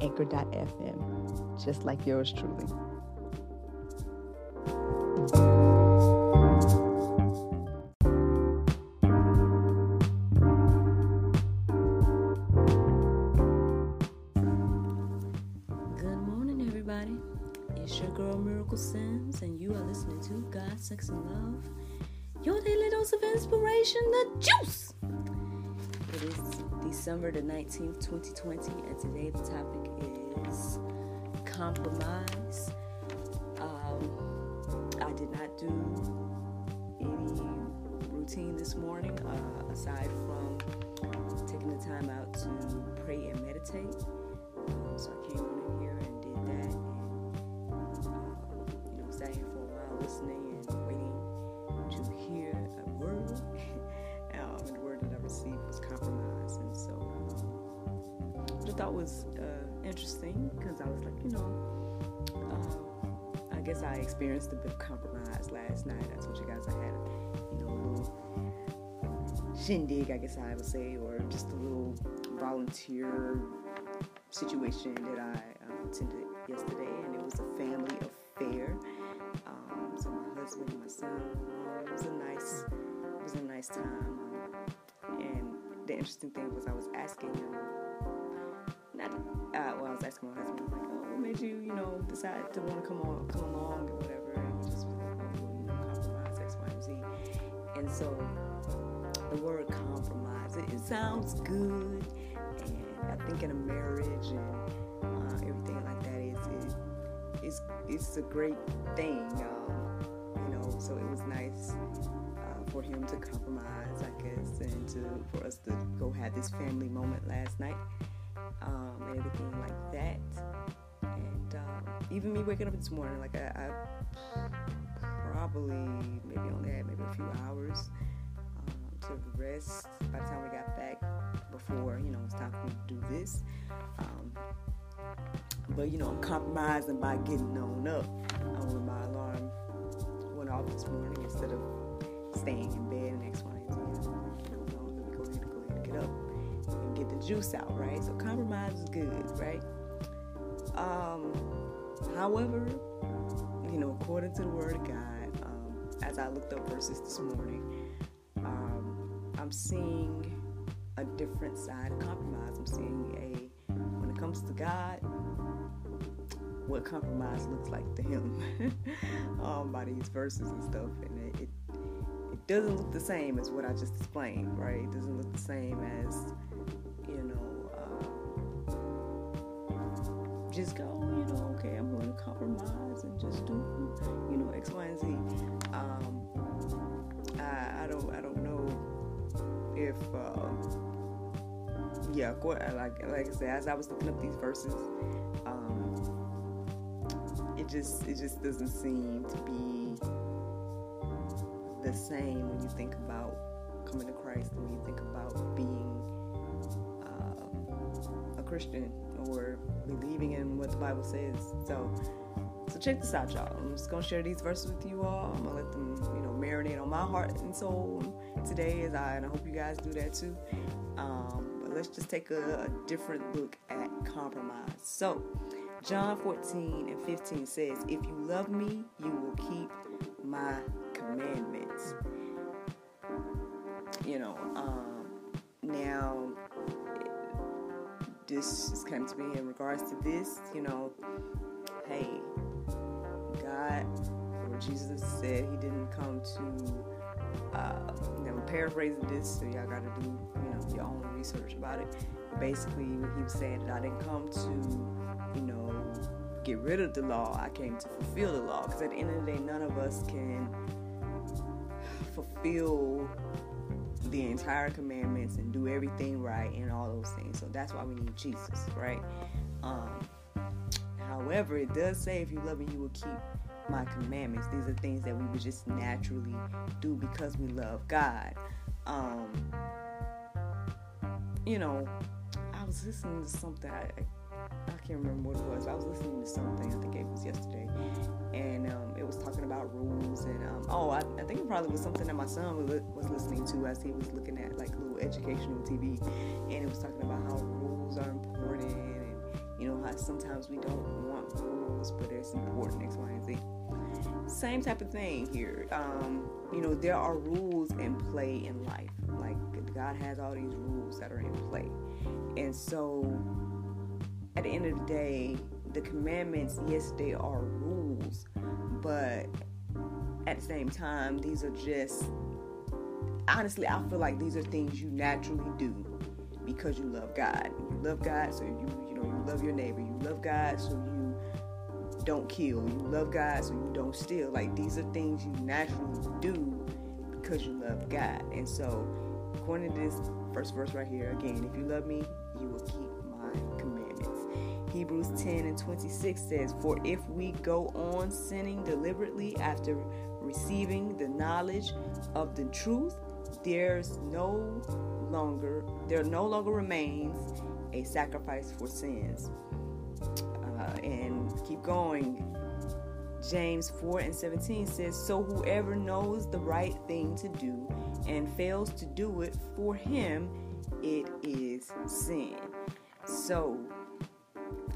anchor.fm, just like yours truly. Good morning, everybody. It's your girl Miracle Sims, and you are listening to God, Sex, and Love. Your daily dose of inspiration, the juice. December the 19th, 2020, and today the topic is compromise. Um, I did not do any routine this morning uh, aside from taking the time out to pray and meditate. Um, so I came on in here and did that, and uh, you know, sat here for a while listening thought was uh, interesting because I was like, you know, um, I guess I experienced a bit of compromise last night. I told you guys I had, you know, a little shindig, I guess I would say, or just a little volunteer situation that I um, attended yesterday, and it was a family affair. Um, so my husband and my son, it was a nice, it was a nice time. And the interesting thing was I was asking not, uh, well, I was asking my husband, like, oh, what made you, you know, decide to want to come on, come along or whatever, and he just was like, oh, you know, compromise X, Y, and Z. And so the word compromise, it, it sounds good, and I think in a marriage and uh, everything like that is it, it's it's a great thing, um, you know. So it was nice uh, for him to compromise, I guess, and to for us to go have this family moment last night, um, and everything like that. And um, even me waking up this morning, like I, I probably maybe only had maybe a few hours um, to rest by the time we got back before you know it's time for me to do this. Um, but you know, I'm compromising by getting on up. When my alarm went off this morning, instead of staying in bed and you know, let me go ahead go ahead get up get the juice out, right? So compromise is good, right? Um, however, you know, according to the Word of God, um, as I looked up verses this morning, um, I'm seeing a different side of compromise. I'm seeing a, when it comes to God, what compromise looks like to Him um, by these verses and stuff. And it, it, it doesn't look the same as what I just explained, right? It doesn't look the same as, just go, you know, okay, I'm going to compromise and just do, you know, X, Y, and Z. Um, I, I don't, I don't know if. Uh, yeah, like like I said, as I was looking up these verses, um, it just it just doesn't seem to be the same when you think about coming to Christ when you think about being uh, a Christian or believing in what the Bible says. So, so check this out, y'all. I'm just gonna share these verses with you all. I'm gonna let them, you know, marinate on my heart and soul today, as I and I hope you guys do that too. Um, but let's just take a, a, different look at compromise. So, John 14 and 15 says, If you love me, you will keep my commandments. You know, um, now this is coming to me in regards to this, you know, hey, God or Jesus said he didn't come to, uh, you know, paraphrasing this, so y'all got to do, you know, your own research about it. Basically, he was saying that I didn't come to, you know, get rid of the law. I came to fulfill the law. Because at the end of the day, none of us can fulfill the entire commandments and do everything right and all those things. So that's why we need Jesus, right? Um, however, it does say, if you love me, you will keep my commandments. These are things that we would just naturally do because we love God. Um, you know, I was listening to something. I, I can't remember what it was. I was listening to something. I think it was yesterday, and um, it was talking about rules. And um, oh, I, I, think it probably was something that my son was, was listening to as he was looking at like little educational TV, and it was talking about how rules are important, and you know how sometimes we don't want rules, but it's important X, Y, and Z. Same type of thing here. Um, you know, there are rules in play in life. Like God has all these rules that are in play, and so at the end of the day, the commandments, yes, they are rules, but at the same time, these are just honestly, I feel like these are things you naturally do because you love God. You love God, so you you know you love your neighbor. You love God, so you don't kill. You love God, so you don't steal. Like these are things you naturally do because you love God. And so, according to this first verse right here, again, if you love me, you will keep Hebrews 10 and 26 says, For if we go on sinning deliberately after receiving the knowledge of the truth, there's no longer there no longer remains a sacrifice for sins. Uh, and keep going. James 4 and 17 says, So whoever knows the right thing to do and fails to do it, for him it is sin. So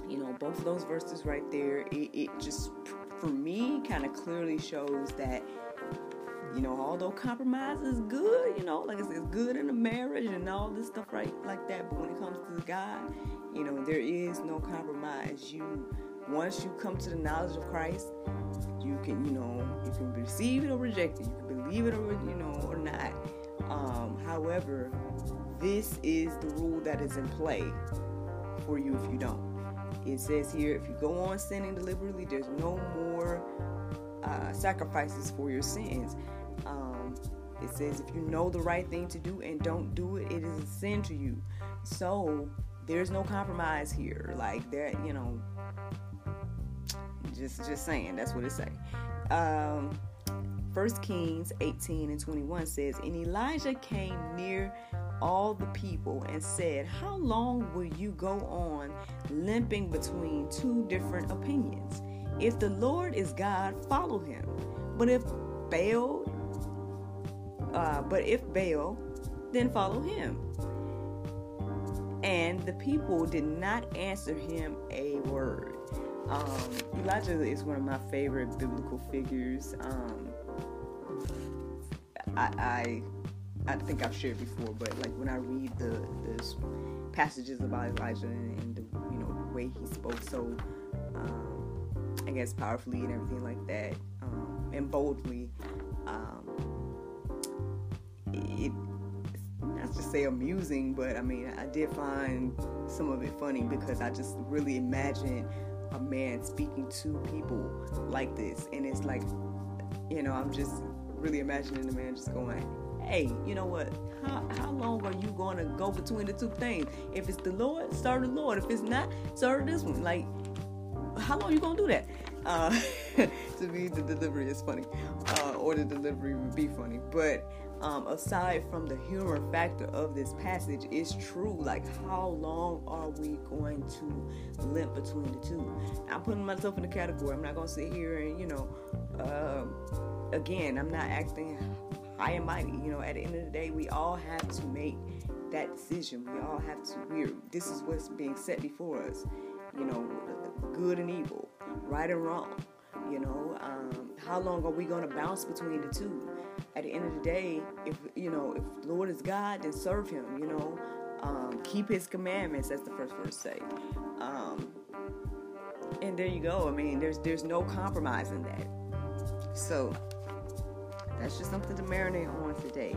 you know, both of those verses right there, it, it just, for me, kind of clearly shows that, you know, although compromise is good, you know, like it's, it's good in a marriage and all this stuff right like that, but when it comes to God, you know, there is no compromise. You, once you come to the knowledge of Christ, you can, you know, you can receive it or reject it. You can believe it or, you know, or not. Um, however, this is the rule that is in play for you if you don't. It says here, if you go on sinning deliberately, there's no more uh, sacrifices for your sins. Um, it says if you know the right thing to do and don't do it, it is a sin to you. So there's no compromise here. Like that, you know. Just, just saying. That's what it say. Um, 1 Kings 18 and 21 says, And Elijah came near all the people and said, How long will you go on limping between two different opinions? If the Lord is God, follow him. But if Baal, uh, but if Baal, then follow him. And the people did not answer him a word. Um, Elijah is one of my favorite biblical figures. Um, I, I I think I've shared before, but like when I read the the passages about Elijah and, and the you know way he spoke so um, I guess powerfully and everything like that um, and boldly, um, it not to say amusing, but I mean I did find some of it funny because I just really imagine a man speaking to people like this, and it's like you know I'm just really imagining the man just going hey, you know what? How, how long are you going to go between the two things? If it's the Lord, serve the Lord. If it's not, serve this one. Like, how long are you going to do that? Uh, to me, the delivery is funny, uh, or the delivery would be funny. But um, aside from the humor factor of this passage, it's true. Like, how long are we going to limp between the two? I'm putting myself in the category. I'm not going to sit here and, you know, uh, again, I'm not acting high and mighty. You know, at the end of the day, we all have to make that decision. We all have to. We're this is what's being set before us. You know, good and evil, right and wrong. You know, um, how long are we going to bounce between the two? At the end of the day, if you know, if Lord is God, then serve Him. You know, um, keep His commandments. That's the first verse say. Um, and there you go. I mean, there's there's no compromise in that. So that's just something to marinate on today.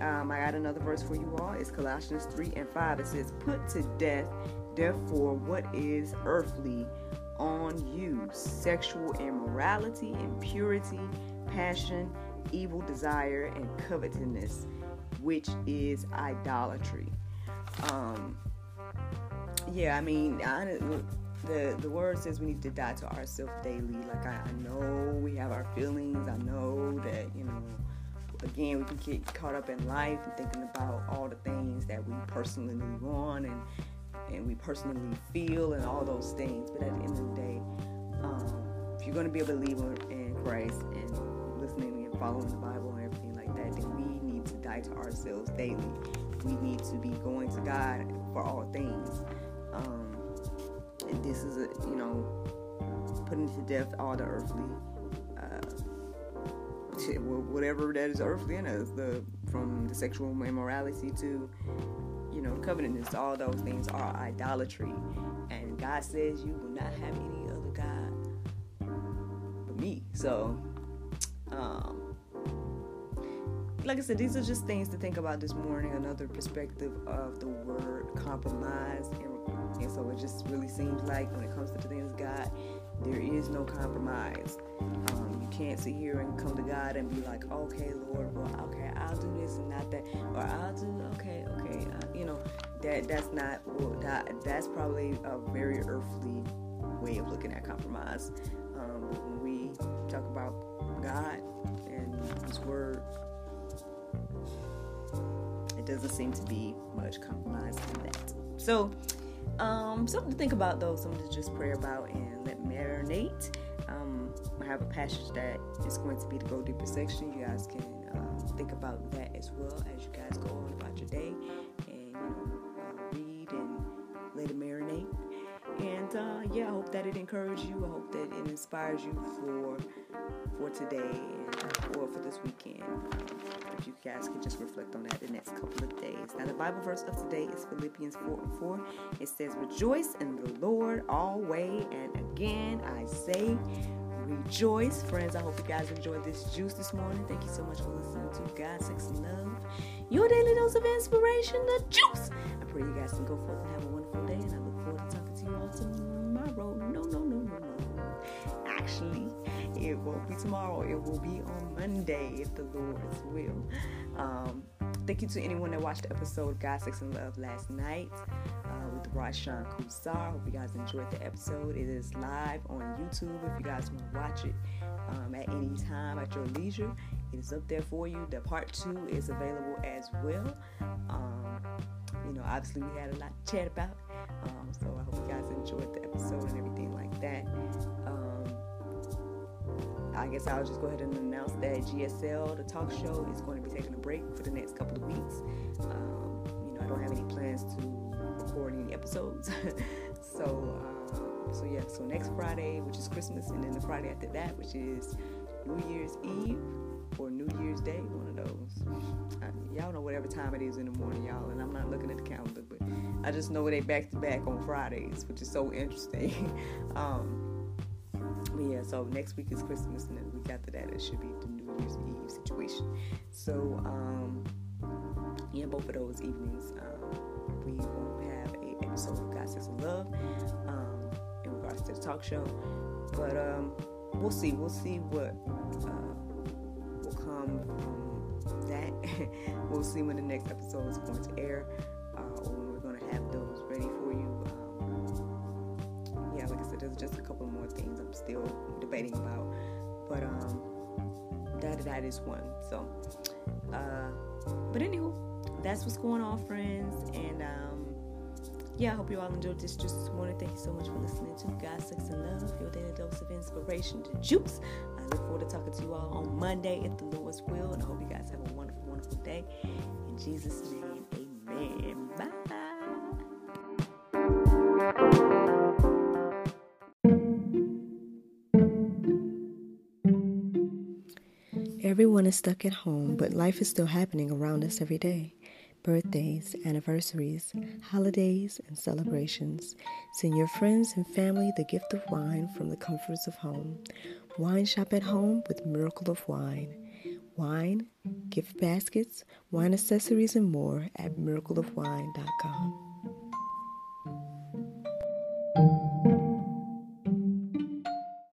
Um, I got another verse for you all. It's Colossians 3 and 5. It says, Put to death, therefore, what is earthly on you sexual immorality, impurity, passion, evil desire, and covetousness, which is idolatry. Um, yeah, I mean, I, the the word says we need to die to ourselves daily. Like I, I know we have our feelings. I know that you know. Again, we can get caught up in life and thinking about all the things that we personally want and and we personally feel and all those things. But at the end of the day, um, if you're going to be a believer in Christ and listening and following the Bible and everything like that, then we need to die to ourselves daily. We need to be going to God for all things. And this is a you know putting to death all the earthly. Uh, whatever that is earthly in us, the from the sexual immorality to you know covetousness, all those things are idolatry, and God says you will not have any other god but me. So, um, like I said, these are just things to think about this morning. Another perspective of the word compromise and and so it just really seems like when it comes to the things God, there is no compromise. Um, you can't sit here and come to God and be like, okay, Lord, well, okay, I'll do this and not that, or I'll do, okay, okay, uh, you know, that that's not well, that that's probably a very earthly way of looking at compromise. Um, when we talk about God and His Word, doesn't seem to be much compromise in that. So um, something to think about though, something to just pray about and let marinate. Um, I have a passage that is going to be the Go Deeper section. You guys can uh, think about that as well as you guys go on about your day and you know, And uh, yeah, I hope that it encourages you. I hope that it inspires you for for today or for this weekend. If you guys can just reflect on that the next couple of days. Now, the Bible verse of today is Philippians 4 and 4. It says, Rejoice in the Lord always. And again, I say, rejoice. Friends, I hope you guys enjoyed this juice this morning. Thank you so much for listening to God, Sex, and Love, your daily dose of inspiration, the juice. I pray you guys can go forth and have a wonderful day. And I won't be tomorrow. It will be on Monday if the Lord's will. Um, thank you to anyone that watched the episode God, Sex, and Love last night uh, with Rashawn Kusar. Hope you guys enjoyed the episode. It is live on YouTube if you guys want to watch it um, at any time at your leisure. It is up there for you. The part two is available as well. Um, you know, obviously we had a lot to chat about. Um, so I hope you guys enjoyed the episode and everything like that. Um, I guess I'll just go ahead and announce that GSL, the talk show, is going to be taking a break for the next couple of weeks. Um, you know, I don't have any plans to record any episodes. so, uh, so yeah, so next Friday, which is Christmas, and then the Friday after that, which is New Year's Eve or New Year's Day, one of those. Y'all know whatever time it is in the morning, y'all, and I'm not looking at the calendar, but I just know they back to back on Fridays, which is so interesting. um, yeah, so next week is Christmas, and then the week after that it should be the New Year's Eve situation. So um, yeah, both of those evenings um, we won't have a episode of God and Love um, in regards to the talk show, but um, we'll see. We'll see what uh, will come from that. we'll see when the next episode is going to air, uh, or when we're going to have those ready for you. Um, yeah, like I said, there's just a couple more still debating about, but um, that that is one. So, uh, but anywho, that's what's going on, friends, and um, yeah, I hope you all enjoyed this just want to Thank you so much for listening to God, Sex, and Love, your daily dose of inspiration to juice. I look forward to talking to you all on Monday if the Lord's will, and I hope you guys have a wonderful, wonderful day. In Jesus' name, amen. Bye. Everyone is stuck at home, but life is still happening around us every day. Birthdays, anniversaries, holidays, and celebrations. Send your friends and family the gift of wine from the comforts of home. Wine shop at home with Miracle of Wine. Wine, gift baskets, wine accessories, and more at miracleofwine.com.